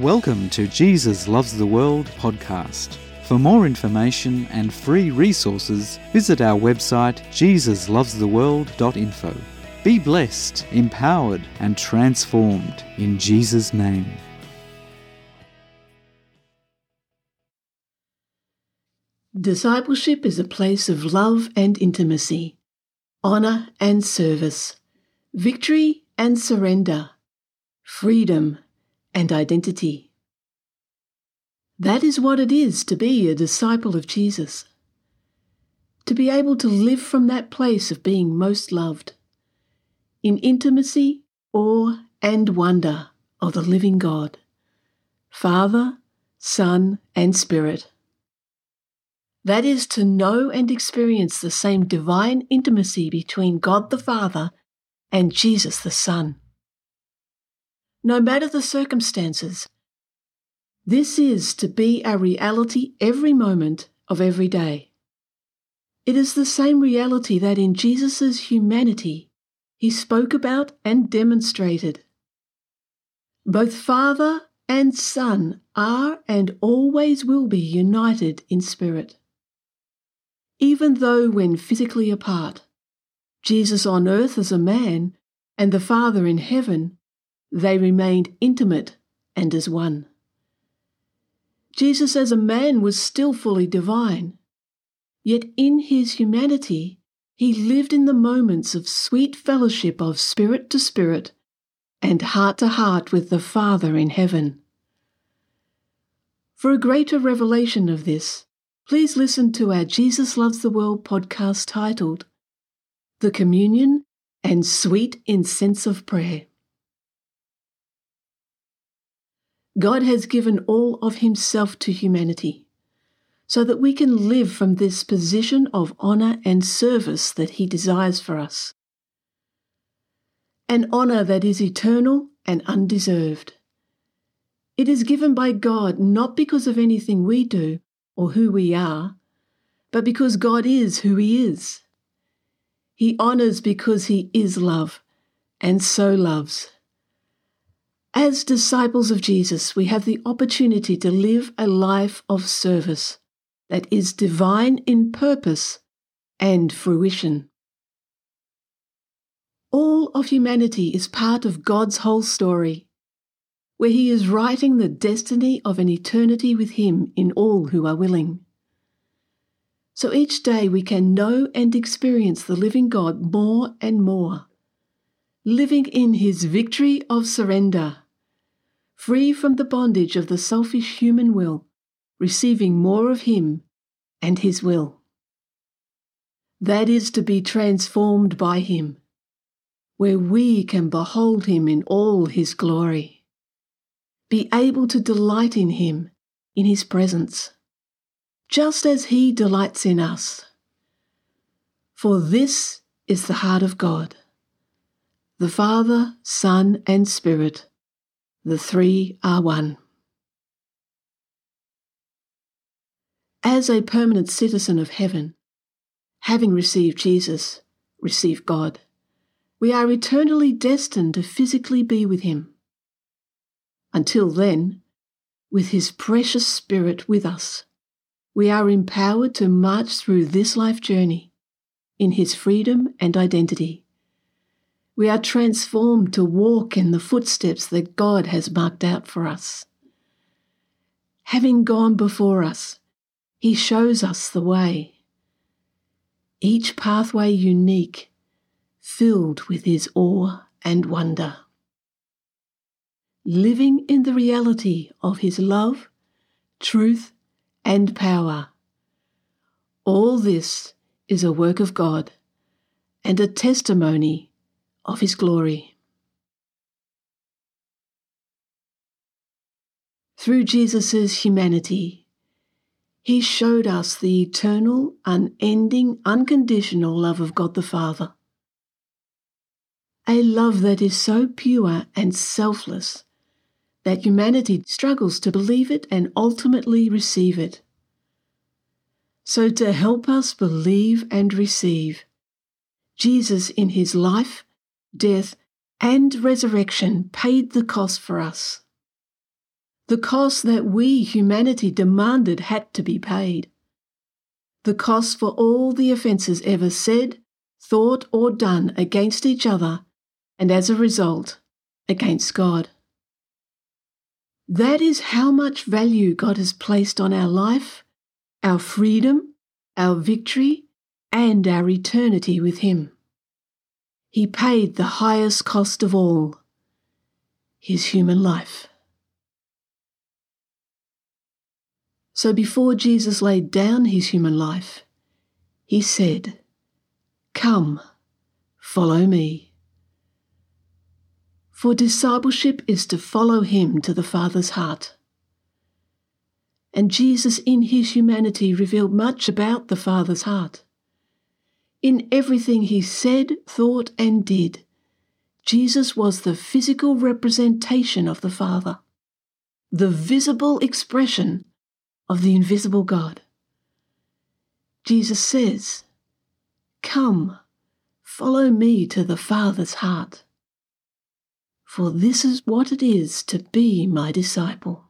Welcome to Jesus Loves the World podcast. For more information and free resources, visit our website jesuslovestheworld.info. Be blessed, empowered, and transformed in Jesus' name. Discipleship is a place of love and intimacy, honour and service, victory and surrender, freedom and identity. That is what it is to be a disciple of Jesus. To be able to live from that place of being most loved, in intimacy, awe, and wonder of the living God, Father, Son, and Spirit. That is to know and experience the same divine intimacy between God the Father and Jesus the Son no matter the circumstances. This is to be our reality every moment of every day. It is the same reality that in Jesus' humanity he spoke about and demonstrated. Both Father and Son are and always will be united in spirit. Even though when physically apart, Jesus on earth as a man and the Father in heaven they remained intimate and as one. Jesus as a man was still fully divine, yet in his humanity he lived in the moments of sweet fellowship of spirit to spirit and heart to heart with the Father in heaven. For a greater revelation of this, please listen to our Jesus Loves the World podcast titled The Communion and Sweet Incense of Prayer. God has given all of Himself to humanity so that we can live from this position of honour and service that He desires for us. An honour that is eternal and undeserved. It is given by God not because of anything we do or who we are, but because God is who He is. He honours because He is love, and so loves. As disciples of Jesus, we have the opportunity to live a life of service that is divine in purpose and fruition. All of humanity is part of God's whole story, where He is writing the destiny of an eternity with Him in all who are willing. So each day we can know and experience the living God more and more living in his victory of surrender, free from the bondage of the selfish human will, receiving more of him and his will. That is to be transformed by him, where we can behold him in all his glory, be able to delight in him, in his presence, just as he delights in us. For this is the heart of God the Father, Son, and Spirit, the three are one. As a permanent citizen of heaven, having received Jesus, received God, we are eternally destined to physically be with Him. Until then, with His precious Spirit with us, we are empowered to march through this life journey in His freedom and identity we are transformed to walk in the footsteps that God has marked out for us. Having gone before us, He shows us the way. Each pathway unique, filled with His awe and wonder. Living in the reality of His love, truth, and power. All this is a work of God and a testimony of His glory. Through Jesus' humanity, He showed us the eternal, unending, unconditional love of God the Father. A love that is so pure and selfless that humanity struggles to believe it and ultimately receive it. So, to help us believe and receive, Jesus in his life death, and resurrection paid the cost for us. The cost that we, humanity, demanded had to be paid. The cost for all the offences ever said, thought, or done against each other, and as a result, against God. That is how much value God has placed on our life, our freedom, our victory, and our eternity with Him. He paid the highest cost of all his human life. So before Jesus laid down his human life, he said, Come, follow me. For discipleship is to follow him to the Father's heart. And Jesus, in his humanity, revealed much about the Father's heart. In everything he said, thought, and did, Jesus was the physical representation of the Father, the visible expression of the invisible God. Jesus says, Come, follow me to the Father's heart, for this is what it is to be my disciple.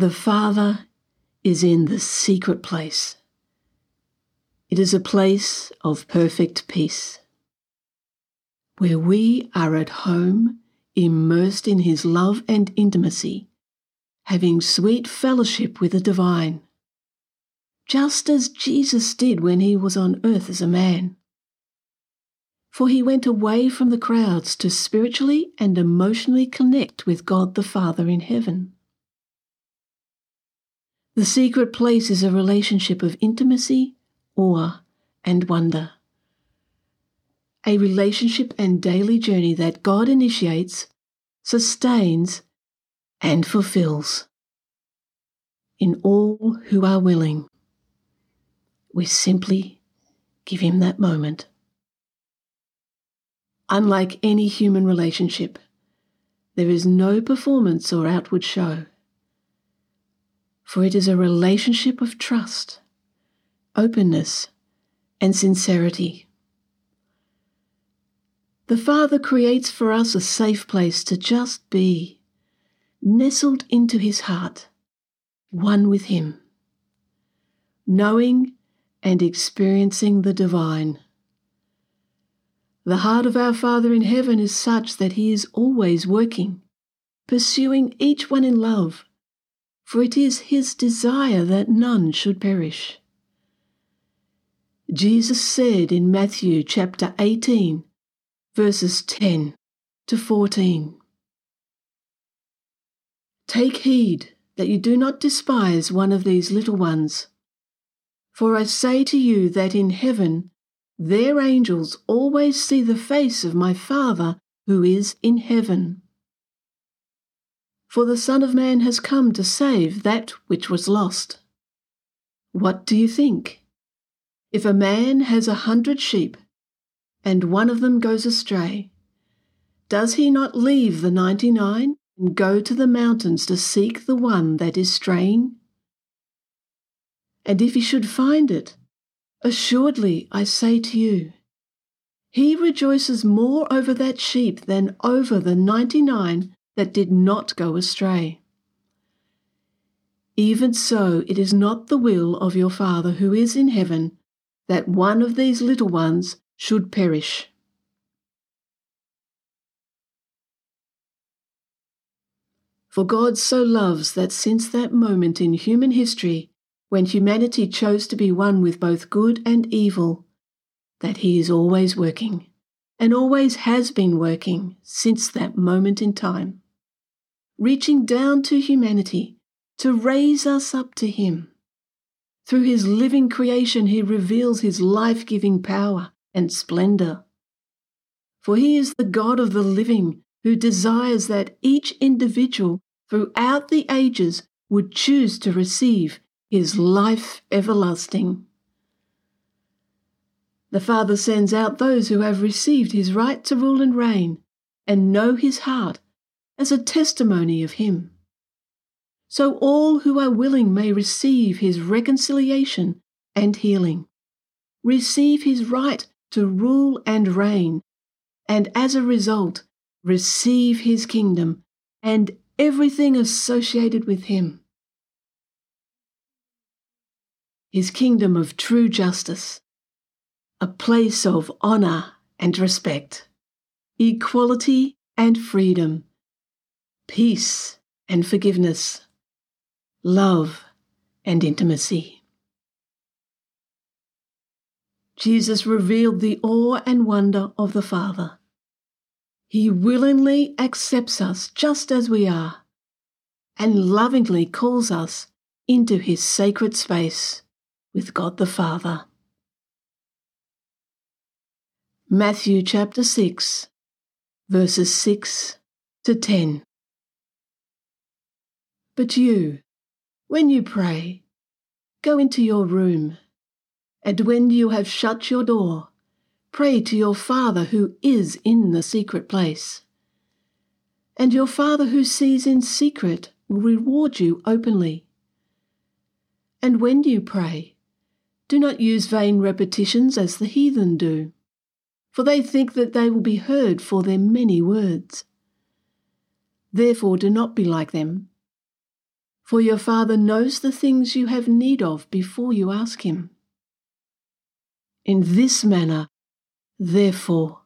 The Father is in the secret place. It is a place of perfect peace, where we are at home, immersed in His love and intimacy, having sweet fellowship with the divine, just as Jesus did when He was on earth as a man. For He went away from the crowds to spiritually and emotionally connect with God the Father in heaven. The secret place is a relationship of intimacy, awe, and wonder. A relationship and daily journey that God initiates, sustains, and fulfills. In all who are willing, we simply give Him that moment. Unlike any human relationship, there is no performance or outward show for it is a relationship of trust, openness, and sincerity. The Father creates for us a safe place to just be, nestled into His heart, one with Him, knowing and experiencing the divine. The heart of our Father in heaven is such that He is always working, pursuing each one in love for it is his desire that none should perish. Jesus said in Matthew chapter 18, verses 10 to 14 Take heed that you do not despise one of these little ones. For I say to you that in heaven their angels always see the face of my Father who is in heaven. For the Son of Man has come to save that which was lost. What do you think? If a man has a hundred sheep, and one of them goes astray, does he not leave the ninety nine and go to the mountains to seek the one that is straying? And if he should find it, assuredly I say to you, he rejoices more over that sheep than over the ninety nine that did not go astray. Even so, it is not the will of your Father who is in heaven that one of these little ones should perish. For God so loves that since that moment in human history, when humanity chose to be one with both good and evil, that He is always working and always has been working since that moment in time, reaching down to humanity to raise us up to Him. Through His living creation, He reveals His life giving power and splendour. For He is the God of the living who desires that each individual throughout the ages would choose to receive His life everlasting. The Father sends out those who have received his right to rule and reign and know his heart as a testimony of him. So all who are willing may receive his reconciliation and healing, receive his right to rule and reign, and as a result, receive his kingdom and everything associated with him. His kingdom of true justice, a place of honour and respect, equality and freedom, peace and forgiveness, love and intimacy. Jesus revealed the awe and wonder of the Father. He willingly accepts us just as we are and lovingly calls us into his sacred space with God the Father. Matthew chapter 6, verses 6 to 10. But you, when you pray, go into your room, and when you have shut your door, Pray to your Father who is in the secret place. And your Father who sees in secret will reward you openly. And when you pray, do not use vain repetitions as the heathen do, for they think that they will be heard for their many words. Therefore, do not be like them. For your Father knows the things you have need of before you ask Him. In this manner, Therefore,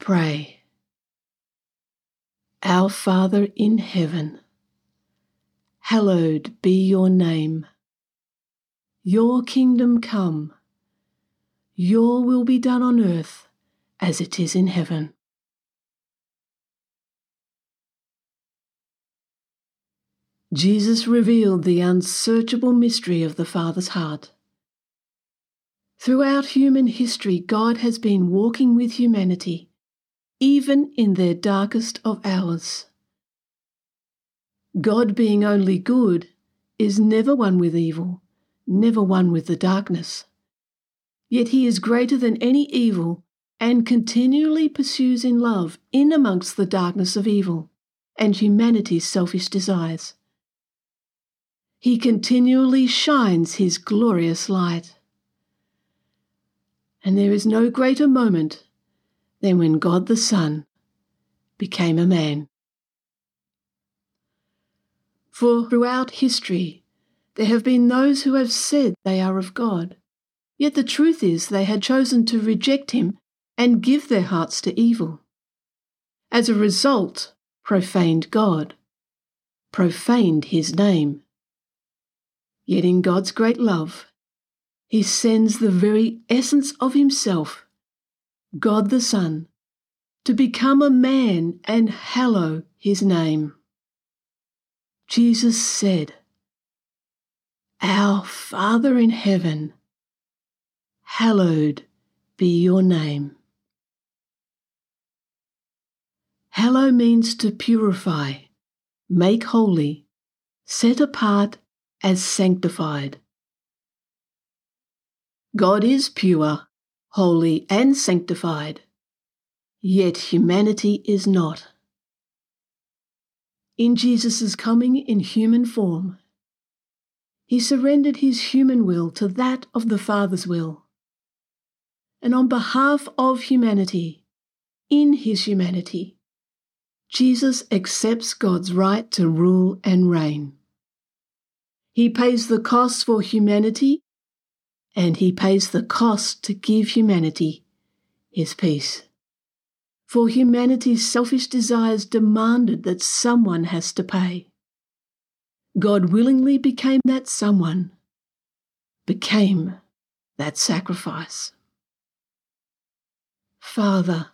pray. Our Father in heaven, hallowed be your name. Your kingdom come. Your will be done on earth as it is in heaven. Jesus revealed the unsearchable mystery of the Father's heart. Throughout human history, God has been walking with humanity, even in their darkest of hours. God, being only good, is never one with evil, never one with the darkness. Yet he is greater than any evil and continually pursues in love in amongst the darkness of evil and humanity's selfish desires. He continually shines his glorious light and there is no greater moment than when God the Son became a man. For throughout history, there have been those who have said they are of God, yet the truth is they had chosen to reject Him and give their hearts to evil. As a result, profaned God, profaned His name. Yet in God's great love, he sends the very essence of himself, God the Son, to become a man and hallow his name. Jesus said, Our Father in heaven, hallowed be your name. Hallow means to purify, make holy, set apart as sanctified. God is pure, holy, and sanctified, yet humanity is not. In Jesus' coming in human form, he surrendered his human will to that of the Father's will. And on behalf of humanity, in his humanity, Jesus accepts God's right to rule and reign. He pays the cost for humanity and he pays the cost to give humanity his peace. For humanity's selfish desires demanded that someone has to pay. God willingly became that someone, became that sacrifice. Father,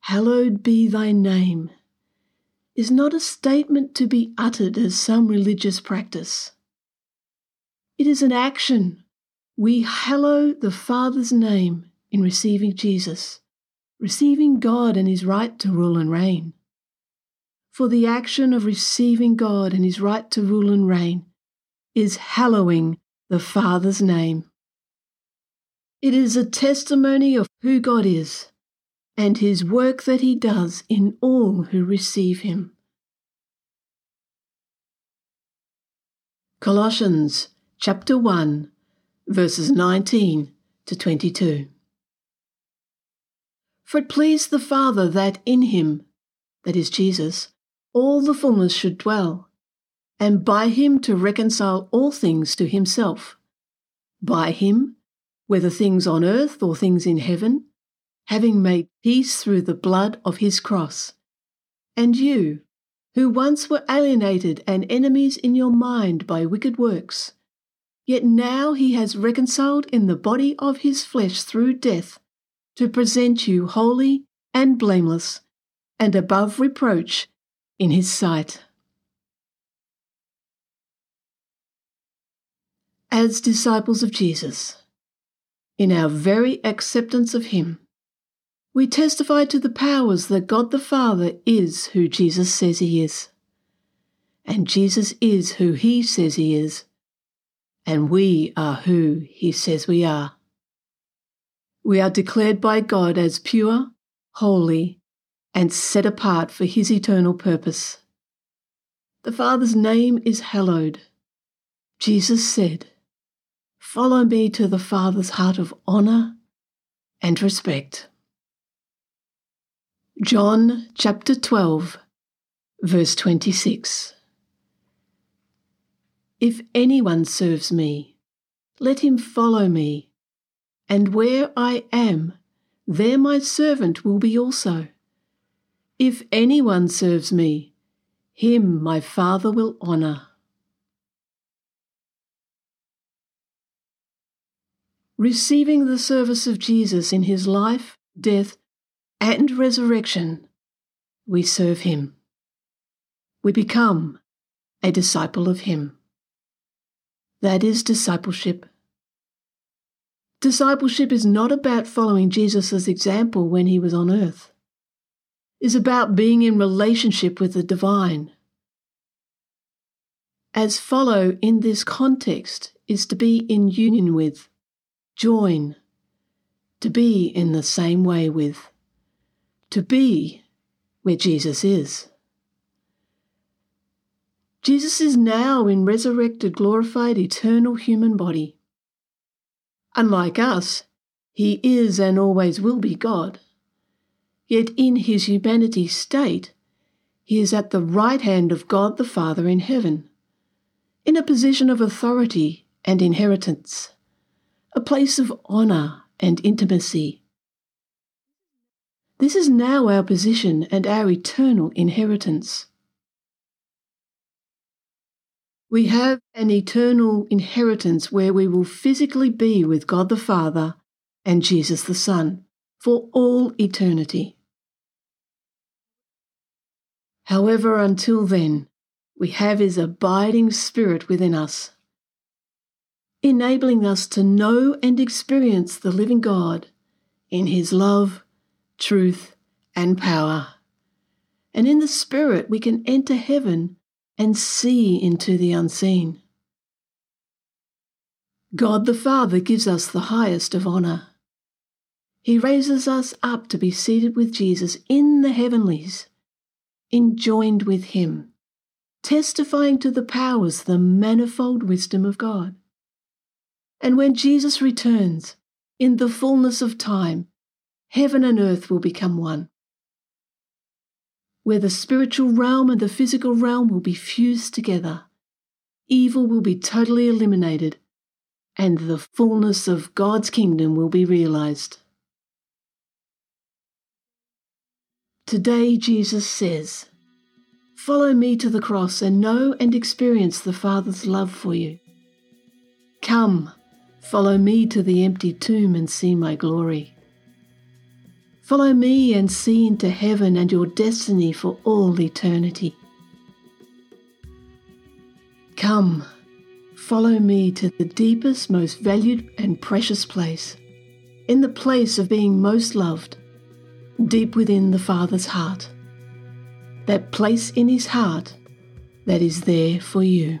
hallowed be thy name, is not a statement to be uttered as some religious practice. It is an action we hallow the Father's name in receiving Jesus, receiving God and His right to rule and reign. For the action of receiving God and His right to rule and reign is hallowing the Father's name. It is a testimony of who God is and His work that He does in all who receive Him. Colossians chapter 1 verses 19 to 22. For it pleased the Father that in him, that is Jesus, all the fullness should dwell, and by him to reconcile all things to himself. By him, whether things on earth or things in heaven, having made peace through the blood of his cross. And you, who once were alienated and enemies in your mind by wicked works, yet now he has reconciled in the body of his flesh through death, to present you holy and blameless and above reproach in his sight. As disciples of Jesus, in our very acceptance of him, we testify to the powers that God the Father is who Jesus says he is. And Jesus is who he says he is. And we are who he says we are. We are declared by God as pure, holy, and set apart for his eternal purpose. The Father's name is hallowed. Jesus said, Follow me to the Father's heart of honour and respect. John chapter 12, verse 26. If anyone serves me, let him follow me, and where I am, there my servant will be also. If anyone serves me, him my Father will honour. Receiving the service of Jesus in his life, death, and resurrection, we serve him. We become a disciple of him. That is discipleship. Discipleship is not about following Jesus' example when he was on earth. It's about being in relationship with the divine. As follow in this context is to be in union with, join, to be in the same way with to be where Jesus is. Jesus is now in resurrected, glorified, eternal human body. Unlike us, he is and always will be God. Yet in his humanity state, he is at the right hand of God the Father in heaven, in a position of authority and inheritance, a place of honour and intimacy this is now our position and our eternal inheritance. We have an eternal inheritance where we will physically be with God the Father and Jesus the Son for all eternity. However, until then, we have His abiding Spirit within us, enabling us to know and experience the living God in His love truth, and power. And in the Spirit, we can enter heaven and see into the unseen. God the Father gives us the highest of honour. He raises us up to be seated with Jesus in the heavenlies, enjoined with Him, testifying to the powers, the manifold wisdom of God. And when Jesus returns, in the fullness of time, heaven and earth will become one, where the spiritual realm and the physical realm will be fused together. Evil will be totally eliminated, and the fullness of God's kingdom will be realized. Today, Jesus says, Follow me to the cross and know and experience the Father's love for you. Come, follow me to the empty tomb and see my glory. Follow me and see into heaven and your destiny for all eternity. Come, follow me to the deepest, most valued, and precious place, in the place of being most loved, deep within the Father's heart, that place in His heart that is there for you.